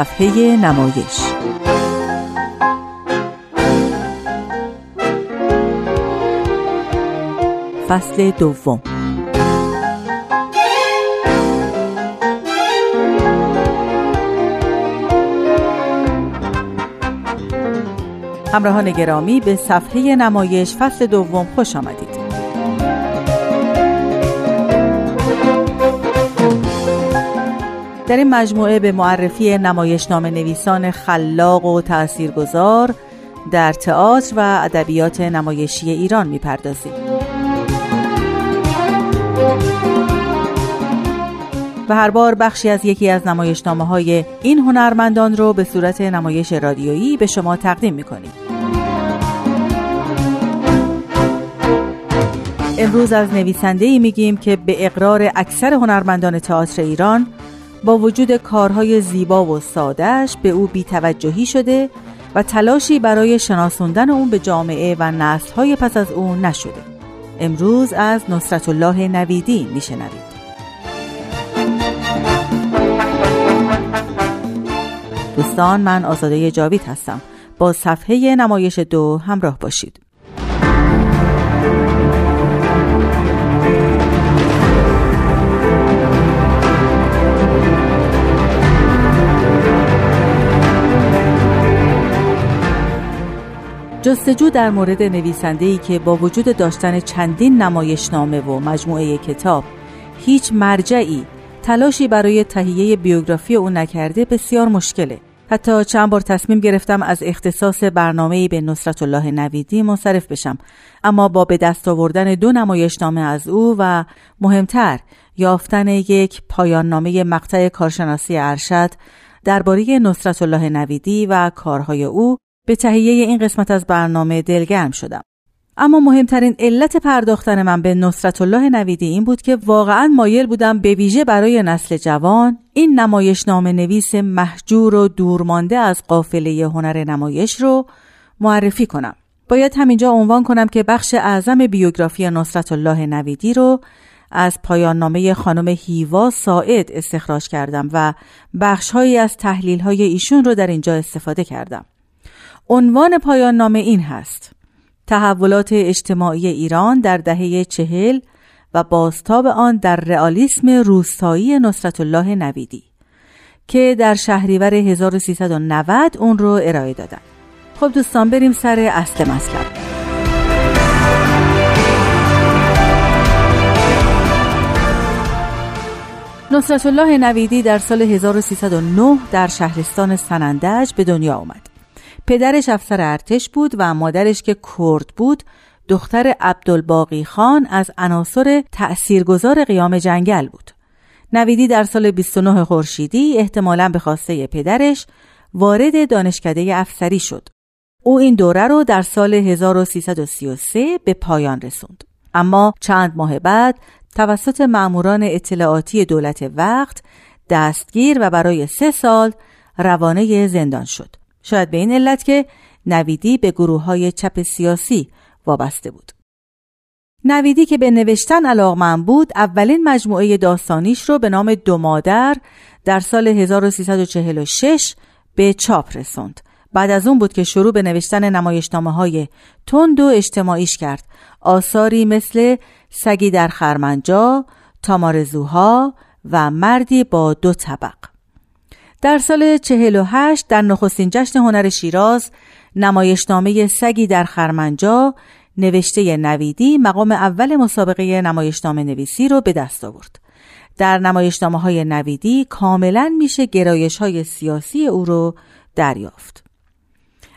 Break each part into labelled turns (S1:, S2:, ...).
S1: صفحه نمایش. فصل دوم. همراهان گرامی به صفحه نمایش فصل دوم خوش آمدید. در این مجموعه به معرفی نام نویسان خلاق و تاثیرگذار در تئاتر و ادبیات نمایشی ایران می‌پردازیم. و هر بار بخشی از یکی از نمایشنامه های این هنرمندان رو به صورت نمایش رادیویی به شما تقدیم می‌کنیم. امروز از نویسنده ای میگیم که به اقرار اکثر هنرمندان تئاتر ایران با وجود کارهای زیبا و سادهش به او بیتوجهی شده و تلاشی برای شناسوندن اون به جامعه و نسلهای پس از او نشده. امروز از نصرت الله نویدی میشنوید. دوستان من آزاده جاوید هستم. با صفحه نمایش دو همراه باشید. جستجو در مورد نویسنده که با وجود داشتن چندین نمایشنامه و مجموعه کتاب هیچ مرجعی تلاشی برای تهیه بیوگرافی او نکرده بسیار مشکله. حتی چند بار تصمیم گرفتم از اختصاص برنامه به نصرت الله نویدی منصرف بشم. اما با به دست آوردن دو نمایشنامه از او و مهمتر یافتن یک پایان نامه مقطع کارشناسی ارشد درباره نصرت الله نویدی و کارهای او به تهیه این قسمت از برنامه دلگرم شدم. اما مهمترین علت پرداختن من به نصرت الله نویدی این بود که واقعا مایل بودم به ویژه برای نسل جوان این نمایش نام نویس محجور و دورمانده از قافله هنر نمایش رو معرفی کنم. باید همینجا عنوان کنم که بخش اعظم بیوگرافی نصرت الله نویدی رو از پایان نامه خانم هیوا ساعد استخراج کردم و بخشهایی از تحلیل های ایشون رو در اینجا استفاده کردم. عنوان پایان نامه این هست. تحولات اجتماعی ایران در دهه چهل و بازتاب آن در رئالیسم روستایی نصرت الله نویدی که در شهریور 1390 اون رو ارائه دادن. خب دوستان بریم سر اصل مطلب. نصرت الله نویدی در سال 1309 در شهرستان سنندج به دنیا آمد. پدرش افسر ارتش بود و مادرش که کرد بود دختر عبدالباقی خان از عناصر تأثیرگذار قیام جنگل بود. نویدی در سال 29 خورشیدی احتمالا به خواسته پدرش وارد دانشکده افسری شد. او این دوره رو در سال 1333 به پایان رسوند. اما چند ماه بعد توسط ماموران اطلاعاتی دولت وقت دستگیر و برای سه سال روانه زندان شد. شاید به این علت که نویدی به گروه های چپ سیاسی وابسته بود. نویدی که به نوشتن علاقمند بود اولین مجموعه داستانیش رو به نام دو مادر در سال 1346 به چاپ رسوند. بعد از اون بود که شروع به نوشتن نمایشنامه های تند و اجتماعیش کرد. آثاری مثل سگی در خرمنجا، تامارزوها و مردی با دو طبق. در سال 48 در نخستین جشن هنر شیراز نمایشنامه سگی در خرمنجا نوشته نویدی مقام اول مسابقه نمایشنامه نویسی رو به دست آورد. در نمایشنامه های نویدی کاملا میشه گرایش های سیاسی او رو دریافت.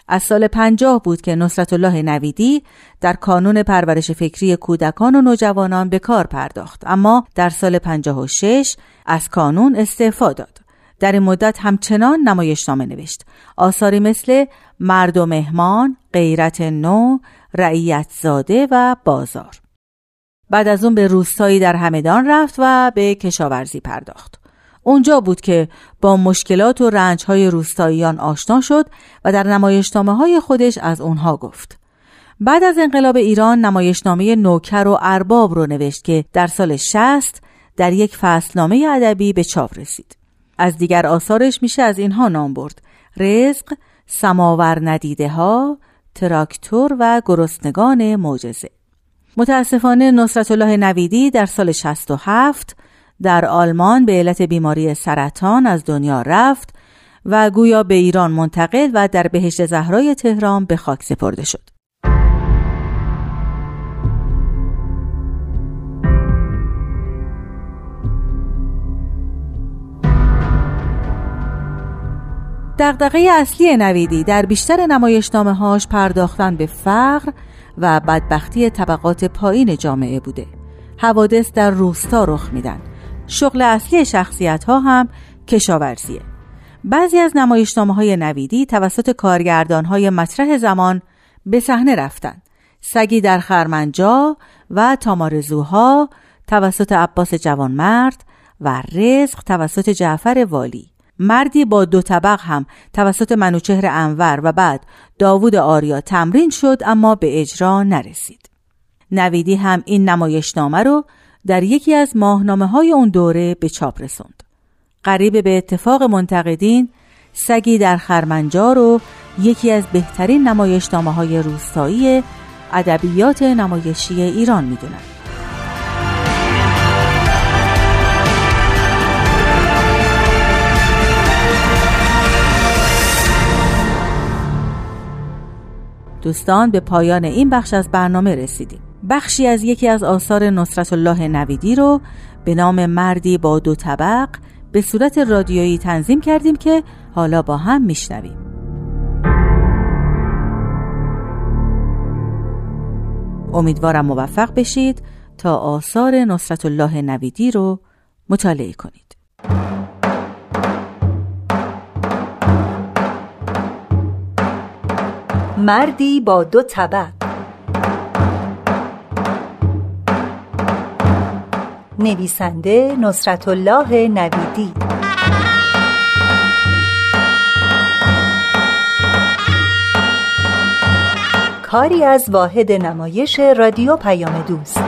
S1: از سال پنجاه بود که نصرت الله نویدی در کانون پرورش فکری کودکان و نوجوانان به کار پرداخت اما در سال 56 از کانون استعفا داد. در این مدت همچنان نمایشنامه نوشت. آثاری مثل مرد و مهمان، غیرت نو، رعیت زاده و بازار. بعد از اون به روستایی در همدان رفت و به کشاورزی پرداخت. اونجا بود که با مشکلات و رنجهای روستاییان آشنا شد و در نمایشنامه های خودش از اونها گفت. بعد از انقلاب ایران نمایشنامه نوکر و ارباب رو نوشت که در سال 60 در یک فصلنامه ادبی به چاپ رسید. از دیگر آثارش میشه از اینها نام برد رزق، سماور ندیده ها، تراکتور و گرسنگان معجزه متاسفانه نصرت الله نویدی در سال 67 در آلمان به علت بیماری سرطان از دنیا رفت و گویا به ایران منتقل و در بهشت زهرای تهران به خاک سپرده شد. دغدغه اصلی نویدی در بیشتر نمایشنامه هاش پرداختن به فقر و بدبختی طبقات پایین جامعه بوده. حوادث در روستا رخ میدن. شغل اصلی شخصیت ها هم کشاورزیه. بعضی از نمایشنامه های نویدی توسط کارگردان های مطرح زمان به صحنه رفتن. سگی در خرمنجا و تامارزوها توسط عباس جوانمرد و رزق توسط جعفر والی. مردی با دو طبق هم توسط منوچهر انور و بعد داوود آریا تمرین شد اما به اجرا نرسید. نویدی هم این نمایشنامه رو در یکی از ماهنامه های اون دوره به چاپ رسوند. قریب به اتفاق منتقدین سگی در خرمنجار رو یکی از بهترین نمایشنامه های روستایی ادبیات نمایشی ایران می‌دونند. دوستان به پایان این بخش از برنامه رسیدیم. بخشی از یکی از آثار نصرت الله نویدی رو به نام مردی با دو طبق به صورت رادیویی تنظیم کردیم که حالا با هم میشنویم. امیدوارم موفق بشید تا آثار نصرت الله نویدی رو مطالعه کنید.
S2: مردی با دو طبق. نویسنده نصرت الله نویدی. کاری از واحد نمایش رادیو پیام دوست.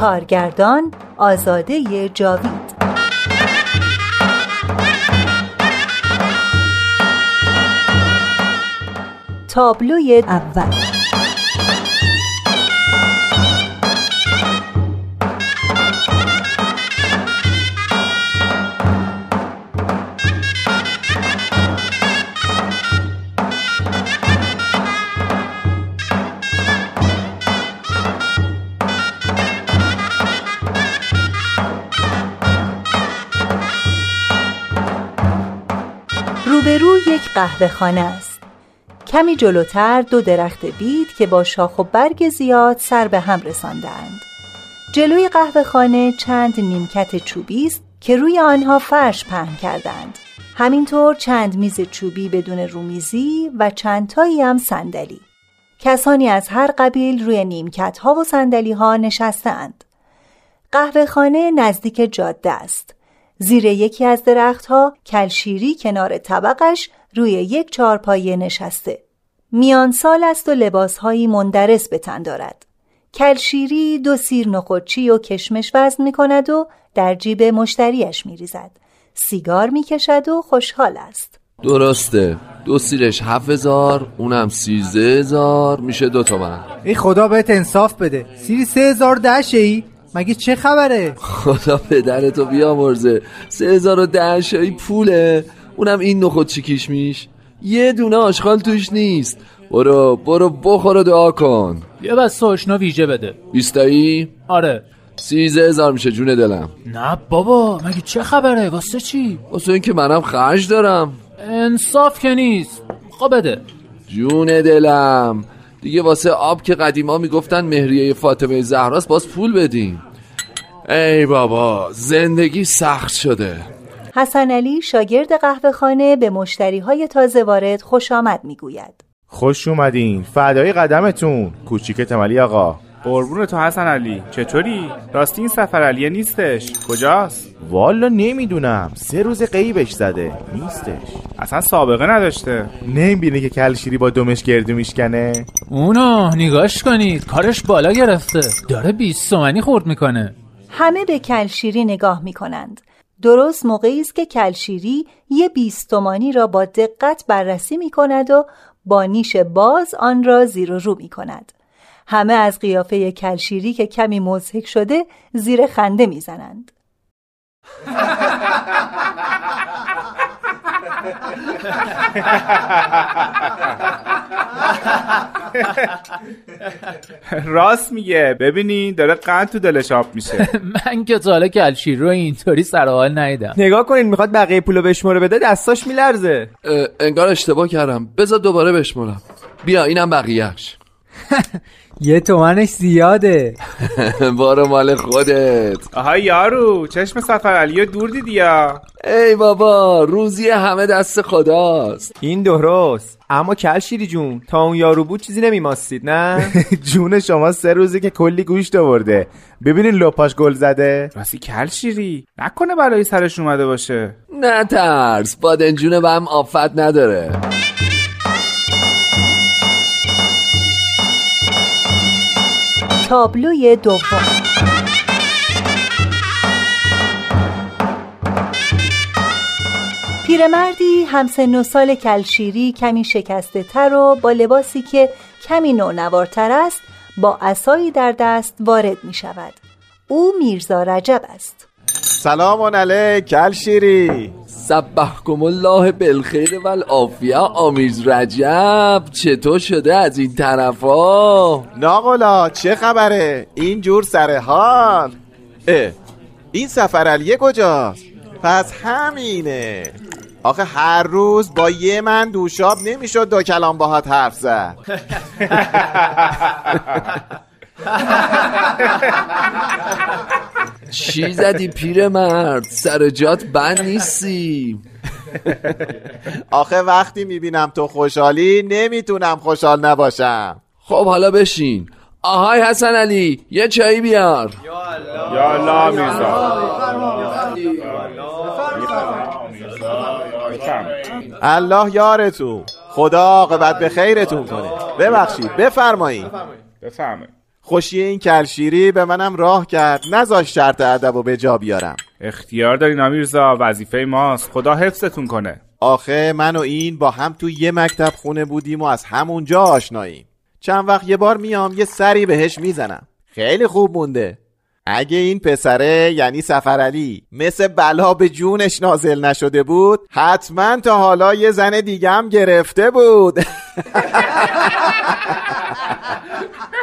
S2: کارگردان آزاده جاوید. تابلوی اول. روبرو یک قهوه خانه است. کمی جلوتر دو درخت بید که با شاخ و برگ زیاد سر به هم رساندند. جلوی قهوه خانه چند نیمکت چوبی است که روی آنها فرش پهن کردند. همینطور چند میز چوبی بدون رومیزی و چند تایی هم صندلی. کسانی از هر قبیل روی نیمکت ها و صندلی ها نشستند. قهوه خانه نزدیک جاده است. زیر یکی از درختها کلشیری کنار طبقش روی یک چارپایه نشسته. میان سال است و لباسهایی مندرس به تن دارد. کلشیری دو سیر نخودچی و کشمش وزن می کند و در جیب مشتریش می ریزد. سیگار می کشد و خوشحال است.
S3: درسته. دو سیرش هفت هزار اونم سیزده هزار. میشه دو تومن.
S4: ای خدا بهت انصاف بده. سیری سه هزار دهشه ای مگه چه خبره؟
S3: خدا پدرتو بیامرزه. سه هزار و ده پوله. اونم این نخود چیکیش میش؟ یه دونه آشغال توش نیست. برو برو بخور و دعا کن.
S5: یه بس سوشنا ویژه بده.
S3: بیستایی؟
S5: آره.
S3: سیزه هزار میشه جون دلم.
S5: نه بابا مگه چه خبره؟ واسه چی؟
S3: واسه اینکه منم خرج دارم.
S5: انصاف که نیست. خب بده.
S3: جون دلم. دیگه واسه آب که قدیما می‌گفتن مهریه فاطمه زهراست باز پول بدیم ای بابا زندگی سخت شده.
S2: حسن علی شاگرد قهوه خانه به مشتری های تازه وارد خوش آمد می‌گوید.
S6: خوش اومدین. فدای قدمتون. کوچیک تمالی آقا.
S7: قربون تو حسن علی. چطوری؟ راستی این سفر علیه نیستش. کجاست؟
S6: والا نمی‌دونم. سه روز قیبش زده. نیستش.
S7: اصلا سابقه نداشته.
S6: نمی‌بینی که کلشیری با دمش گردو میشکنه؟
S5: اونو نگاش کنید. کارش بالا گرفته. داره بیست سومنی خورد می‌کنه.
S2: همه به کلشیری نگاه می کنند. درست موقعی است که کلشیری یه بیستمانی را با دقت بررسی می کند و با نیش باز آن را زیر و رو می کند. همه از قیافه کلشیری که کمی مزهک شده زیر خنده می زنند.
S7: راست میگه. ببینین داره قند تو دلش آب میشه.
S5: من که تا حالا کلشیر رو اینطوری سر حال ندیدم.
S8: نگاه کنین می‌خواد بقیه پولو بشماره بده دستاش میلرزه.
S3: انگار اشتباه کردم. بذار دوباره بشمرم بیا اینم بقیهش
S4: یه تومنش زیاده.
S3: بارو مال خودت.
S7: آها یارو چشم سفر علی رو دور دیدی یا؟
S3: ای بابا روزی همه دست خداست.
S8: این درست. اما کل شیری جون تا اون یارو بود چیزی نمیماستید نه؟
S6: جون شما سه روزی که کلی گوشت آورده. ببینین لپاش گل زده.
S7: راستی کل شیری نکنه برای سرش اومده باشه.
S3: نه ترس بادنجون به هم آفت نداره.
S2: تابلوی دوم. پیرمردی همسن و سال کلشیری کمی شکسته تر و با لباسی که کمی نونوارتر است با عصایی در دست وارد می شود. او میرزا رجب است.
S6: سلام علیک کل شیری
S3: سبحکم الله بالخیر و العافیه آمیز رجب چطور شده از این طرفا؟
S6: ناقلا چه خبره؟ این جور سر حال. اه این سفر علیه کجاست؟ پس همینه. آخه هر روز با یه من دوشاب نمی‌شد دو کلام باهات حرف زد.
S3: چی زدی پیر مرد؟ سر جات بند نیستی.
S6: آخه وقتی می‌بینم تو خوشحالی نمی‌تونم خوشحال نباشم.
S3: خب حالا بشین. آهای حسن علی یه چایی بیار.
S7: یا الله میرزا
S6: الله یارتون. خدا عاقبت به خیرتون کنه. ببخشید بفرمایید.
S7: بفهمه
S6: خوشی این کلشیری به منم راه کرد. نذاش شرط ادب و به جا بیارم.
S7: اختیار دارین امیرزا. وظیفه ماست. خدا حفظتون کنه.
S6: آخه من و این با هم تو یه مکتب خونه بودیم و از همونجا آشناییم. چند وقت یه بار میام یه سری بهش می‌زنم. خیلی خوب مونده. اگه این پسره یعنی سفرعلی مثل بلا به جونش نازل نشده بود حتما تا حالا یه زن دیگم گرفته بود.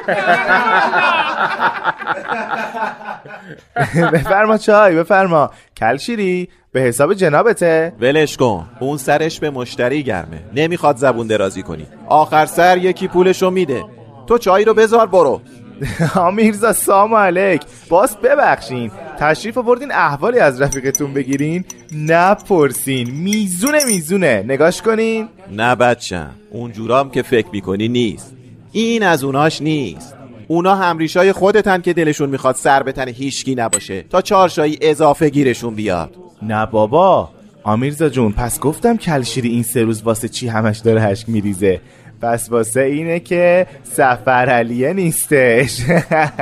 S6: بفرما چای بفرما. کلشیری به حساب جنابته.
S9: ولش کن اون سرش به مشتری گرمه. نمی‌خواد زبون درازی کنی. آخر سر یکی پولشو میده. تو چای رو بذار برو.
S6: آمیرزا سام علیک. باز ببخشین. تشریف آوردین احوالی از رفیقتون بگیرین. نپرسین. میزونه میزونه. نگاش کنین.
S9: نه بچم. اون جورام که فکر می‌کنی نیست. این از اوناش نیست. اونا همریشای خودتن که دلشون می‌خواد سر به تن هیچکی نباشه. تا چارشایی اضافه گیرشون بیاد.
S6: نه بابا. آمیرزا جون پس گفتم کلشیری این سه روز واسه چی همش داره هشک میریزه؟ پس واسه اینه که سفر علیه نیستش.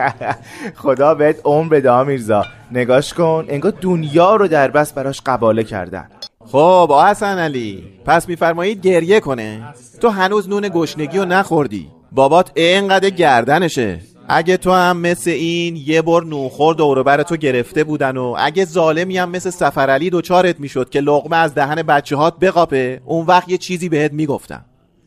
S6: خدا بهت عمر بده آمیرزا. نگاش کن انگار دنیا رو در بس براش قباله کردن.
S9: خب آ حسن علی پس میفرمایید گریه کنه. تو هنوز نون گشنگی رو نخوردی. بابات اینقدر گردنشه. اگه تو هم مثل این یه بار نوخور دوروبر تو گرفته بودن و اگه ظالمی هم مثل سفرعلی دوچارت می‌شد که لقمه از دهن بچه هات بقاپه اون وقت یه چیزی بهت می‌گفتم.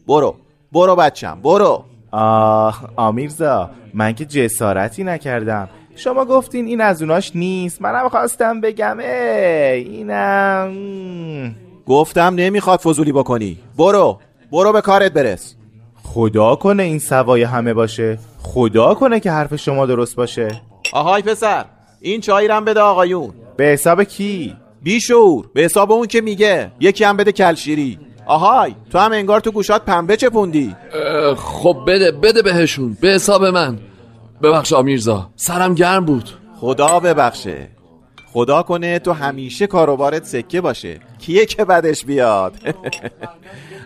S9: برو. برو بچم. برو.
S6: آه آمیرزا من که جسارتی نکردم. شما گفتین این از اوناش نیست. منم خواستم بگم ای اینم.
S9: گفتم نمی‌خواد فضولی بکنی. برو. برو به کارت برس.
S6: خدا کنه این سوای همه باشه. خدا کنه که حرف شما درست باشه.
S9: آهای پسر این چایی رم بده آقایون.
S6: به حساب کی؟
S9: بیشور به حساب اون که میگه. یکی هم بده کلشیری. آهای تو هم انگار تو گوشات پنبه چپوندی.
S3: خب بده بده بهشون به حساب من. ببخش آمیرزا سرم گرم بود.
S9: خدا ببخشه. خدا کنه تو همیشه کاروبارت سکه باشه. کیه که بدش بیاد؟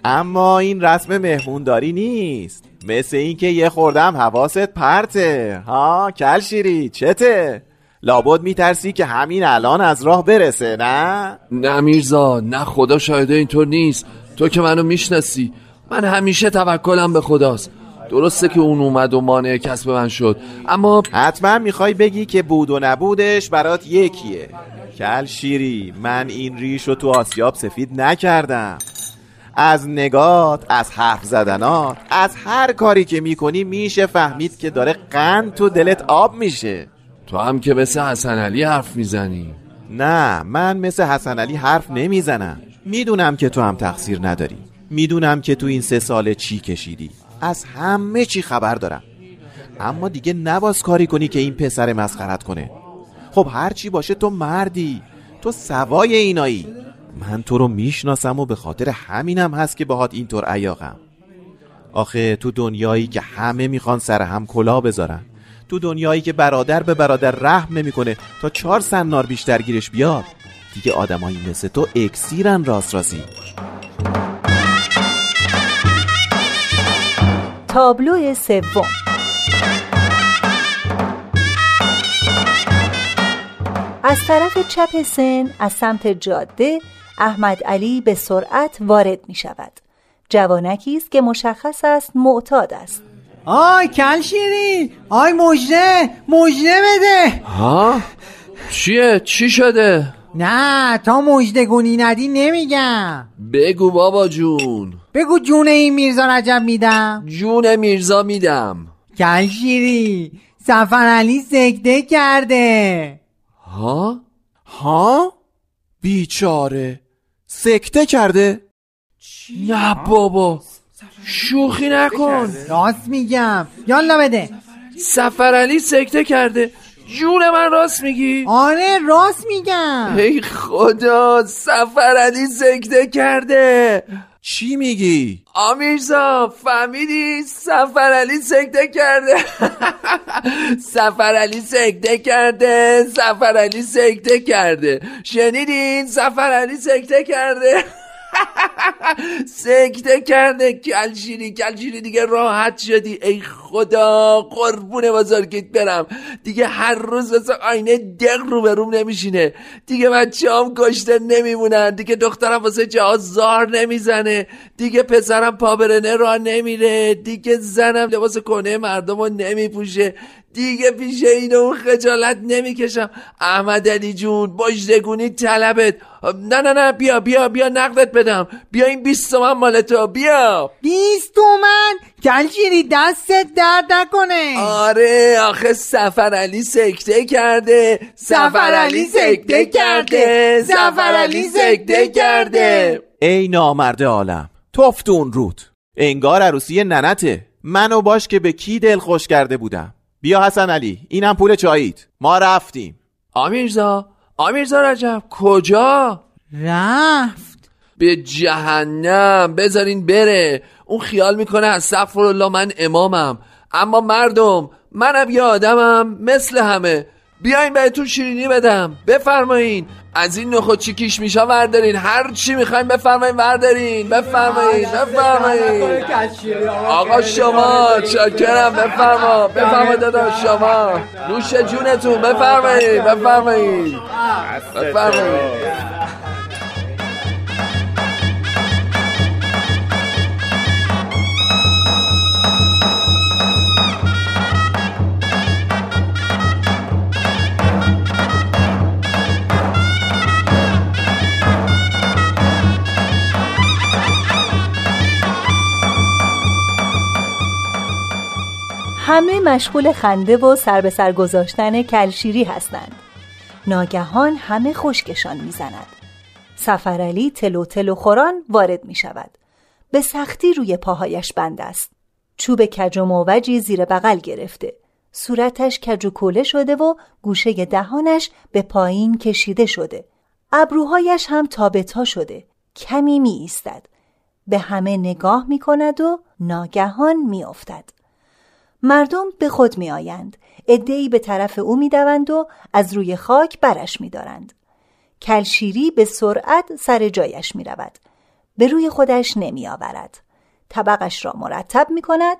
S9: اما این رسم مهمونداری نیست. مثل اینکه یه خوردم حواست پرته. ها کل شیری چته؟ لابد میترسی که همین الان از راه برسه نه؟
S3: نه میرزا نه خدا شاهده اینطور نیست. تو که منو می‌شناسی. من همیشه توکلم به خداست. درسته که اون اومد و مانع کسب من شد. اما
S9: حتما می‌خوای بگی که بود و نبودش برات یکیه. کل شیری من این ریش رو تو آسیاب سفید نکردم. از نگات از حرف زدنات از هر کاری که می‌کنی میشه فهمید که داره قند تو دلت آب میشه.
S3: تو هم که مثل حسن علی حرف می‌زنی.
S9: نه من مثل حسن علی حرف نمی‌زنم. می‌دونم که تو هم تقصیر نداری. می‌دونم که تو این سه سال چی کشیدی. از همه چی خبر دارم. اما دیگه نباز کاری کنی که این پسر مسخرت کنه. خب هر چی باشه تو مردی. تو سوای اینایی. من تو رو می‌شناسم و به خاطر همینم هست که باهات اینطور عیاقم. آخه تو دنیایی که همه می‌خوان سر هم کلا بذارن تو دنیایی که برادر به برادر رحم نمی‌کنه تا چهار سنار بیشتر گیرش بیاد دیگه آدمایی مثل تو اکسیرن راست راستی
S2: تابلو سوم. از طرف چپ سن از سمت جاده احمد علی به سرعت وارد می شود جوانکی است که مشخص است معتاد است.
S4: آی کل شیری آی مجده مجده بده.
S3: ها؟ چیه؟ چی شده؟
S4: نه تا مجده گونی ندی نمیگم.
S3: بگو بابا جون.
S4: بگو جون این میرزا رجب میدم.
S3: جون میرزا میدم.
S4: کل شیری سفر علی سکته کرده.
S3: ها؟
S9: ها؟ بیچاره. سکته کرده.
S3: نه بابا. شوخی نکن.
S4: راست میگم. یالا بده.
S3: سفر علی سکته کرده. جون من راست میگی؟
S4: آره راست میگم.
S3: ای خدا سفر علی سکته کرده.
S9: چی میگی؟
S3: آمیرزا فهمیدی؟ سفر علی سکته کرده. سفر علی سکته کرده سفر علی سکته کرده. شنیدین؟ سفر علی سکته کرده. سکته کرده. کلشیری کلشیری دیگه راحت شدی. ای خدا قربون بزرگیت برم. دیگه هر روز مثل آینه دق رو به روم نمیشینه. دیگه بچه هم کشته نمیمونن. دیگه دخترم واسه جهاز زار نمی‌زنه. دیگه پسرم پابرنه را نمیره. دیگه زنم لباس کنه مردم رو نمیپوشه. دیگه پیش این اون خجالت نمی‌کشم. احمد علی جون بجدگونی طلبت. نه نه نه بیا بیا بیا نقدت بدم. بیا این بیست تومن مال تو بیا.
S4: بیست تومن؟ کلشیری دستت درد نکنه.
S3: آره آخه سفر علی سکته کرده. سفر علی سکته کرده. سفر علی سکته کرده.
S9: ای نامرد عالم تفتون رود. انگار عروسی ننته. منو باش که به کی دل خوش کرده بودم. بیا حسن علی اینم پول چاییت. ما رفتیم.
S3: آمیرزا آمیرزا رجب کجا؟
S4: رفت.
S3: به جهنم بذارین بره. اون خیال می‌کنه از سفر الله من امامم. اما مردم منم یه آدمم مثل همه. بیاین بهتون شیرینی بدم. بفرمایین. از این نخود چی کیش میشا وردارین. هر چی می‌خواین بفرمایین وردارین. بفرمایین بفرمایین. آقا شما چاکرم بفرما. بفرما دادا شما. نوش جونتون. بفرمایین بفرمایین. بفرمایین.
S2: همه مشغول خنده و سر به سر گذاشتن کلشیری هستند. ناگهان همه خشکشان می‌زند. سفرعلی تلو تلو خوران وارد می شود به سختی روی پاهایش بند است. چوب کج و موجی زیر بغل گرفته. صورتش کج و کوله شده و گوشه دهانش به پایین کشیده شده. ابروهایش هم تابتا شده. کمی می ایستد به همه نگاه می کند و ناگهان می افتد. مردم به خود می آیند ادهی به طرف او می دوند و از روی خاک برش می دارند. کلشیری به سرعت سر جایش می رود. به روی خودش نمی آورد. طبقش را مرتب می کند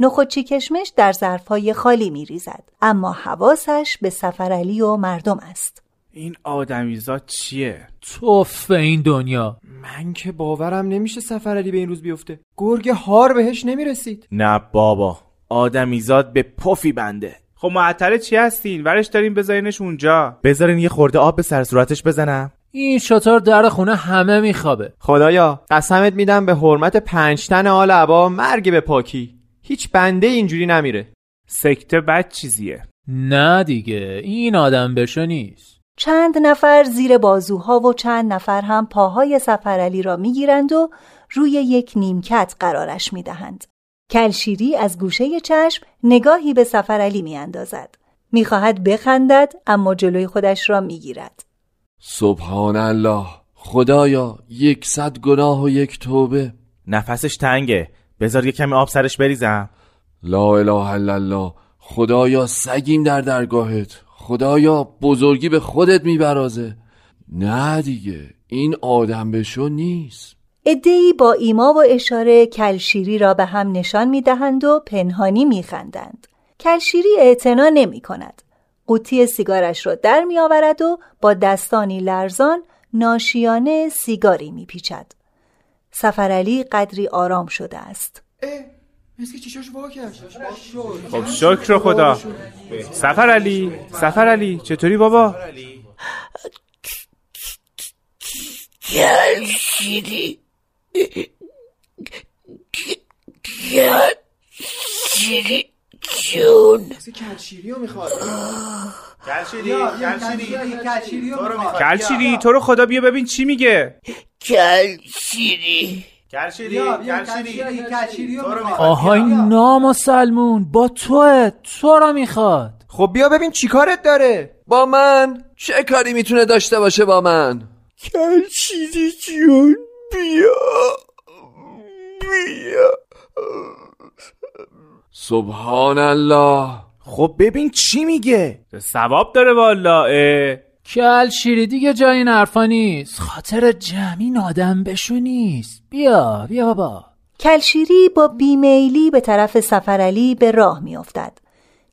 S2: نخودچی کشمش در ظرفهای خالی می ریزد اما حواسش به سفرعلی و مردم است
S7: این آدمیزاد چیه؟
S5: توف به این دنیا
S8: من که باورم نمیشه سفرعلی به این روز بیفته گرگ هار بهش نمی‌رسید
S9: نه بابا آدمیزاد به پفی بنده.
S7: خب معطل چی هستین؟ ورش داریم بذارینش اونجا.
S9: بذارین یه خورده آب به سر صورتش بزنم.
S5: این شطور در خونه همه میخوابه.
S8: خدایا قسمت میدم به حرمت پنجتن آل عبا مرگ به پاکی. هیچ بنده اینجوری نمیره.
S7: سکته بد چیزیه.
S5: نه دیگه این آدم بشو نیست.
S2: چند نفر زیر بازوها و چند نفر هم پاهای سفرعلی را می‌گیرند و روی یک نیمکت قرارش می‌دهند. کلشیری از گوشه چشم نگاهی به سفرعلی میاندازد. می‌خواهد بخندد اما جلوی خودش را می‌گیرد.
S3: سبحان الله خدایا یکصد گناه و یک توبه.
S9: نفسش تنگه. بذار یه کمی آب سرش بریزم.
S3: لا اله الا الله. خدایا سگیم در درگاهت. خدایا بزرگی به خودت میبرازه. نه دیگه این آدم بشو نیست.
S2: ادهی با ایما و اشاره کلشیری را به هم نشان می‌دهند و پنهانی میخندند. کلشیری اعتنا نمی کند. قوطی سیگارش را در می آورد و با دستانی لرزان ناشیانه سیگاری می پیچد. سفرعلی قدری آرام شده است.
S7: خب شکر خدا سفر علی سفر علی چطوری بابا؟
S10: کلشیری کلشیری جون
S7: کلشیری تو رو خدا بیا ببین چی میگه.
S10: کلشیری.
S5: آها این نام سلمون با توه تو رو می‌خواد.
S8: خب بیا ببین چی کارت داره.
S3: با من؟ چه کاری می‌تونه داشته باشه با من؟
S10: کلشیری جون. بیا بیا.
S3: سبحان الله.
S9: خب ببین چی میگه؟
S7: ثواب داره والا اه.
S5: کل شیری دیگه جای این حرفا نیست. خاطر جمعین آدم بشو نیست. بیا بیا بابا.
S2: کلشیری با بیمیلی به طرف سفرعلی به راه میافتد.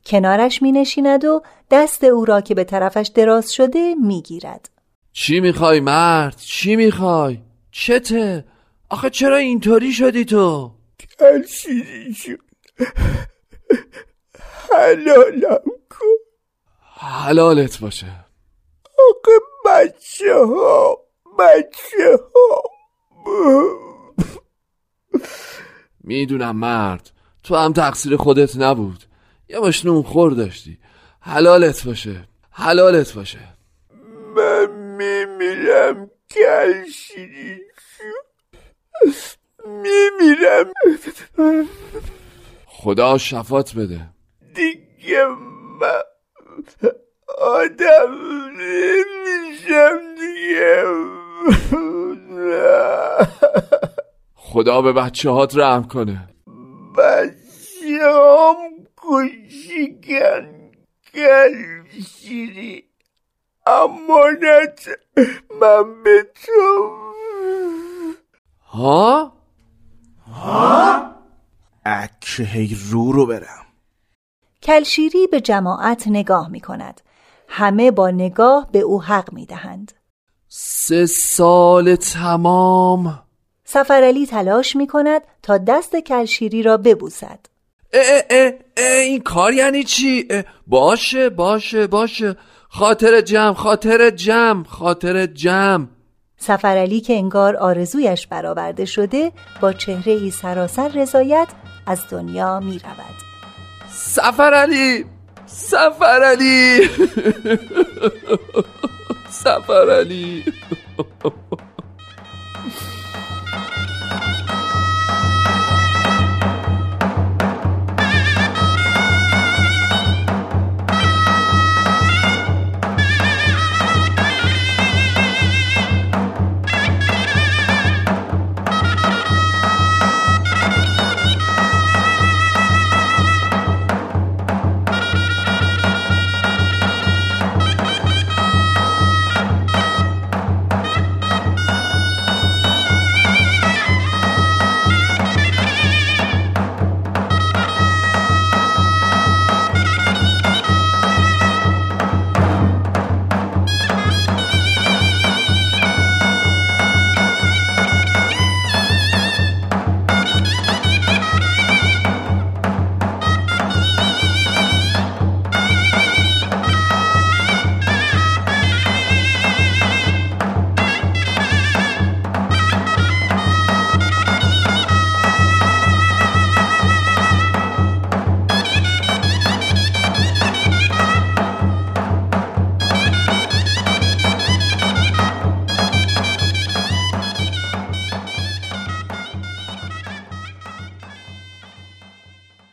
S2: کنارش می نشیند و دست او را که به طرفش دراز شده می گیرد.
S3: چی می‌خوای مرد؟ چی می‌خوای؟ چته؟ آخه چرا اینطوری شدی تو؟
S10: کلشیری جون حلالم کن
S3: حلالت باشه.
S10: آقا بچه ها بچه ها
S3: می‌دونم مرد تو هم تقصیر خودت نبود. یه مش نون خور داشتی. حلالت باشه. حلالت باشه.
S10: من میمیرم کلشیری میمیرم.
S3: خدا شفات بده.
S10: دیگه من آدم نمیشم دیگه.
S3: خدا به بچه هات رحم کنه.
S10: بچه هم کشیگن کلشیری امانت من به تو
S3: ها؟
S9: اکه هی رو رو برم
S2: کلشیری به جماعت نگاه می کند. همه با نگاه به او حق می دهند.
S3: سه سال تمام
S2: سفرعلی تلاش می کند تا دست کلشیری را ببوسد.
S3: اه اه اه اه این کار یعنی چی؟ باشه باشه باشه خاطر جمع خاطر جمع خاطر جمع
S2: سفرعلی که انگار آرزویش برآورده شده با چهره ای سراسر رضایت از دنیا می رود.
S3: سفر علی سفر علی سفر علی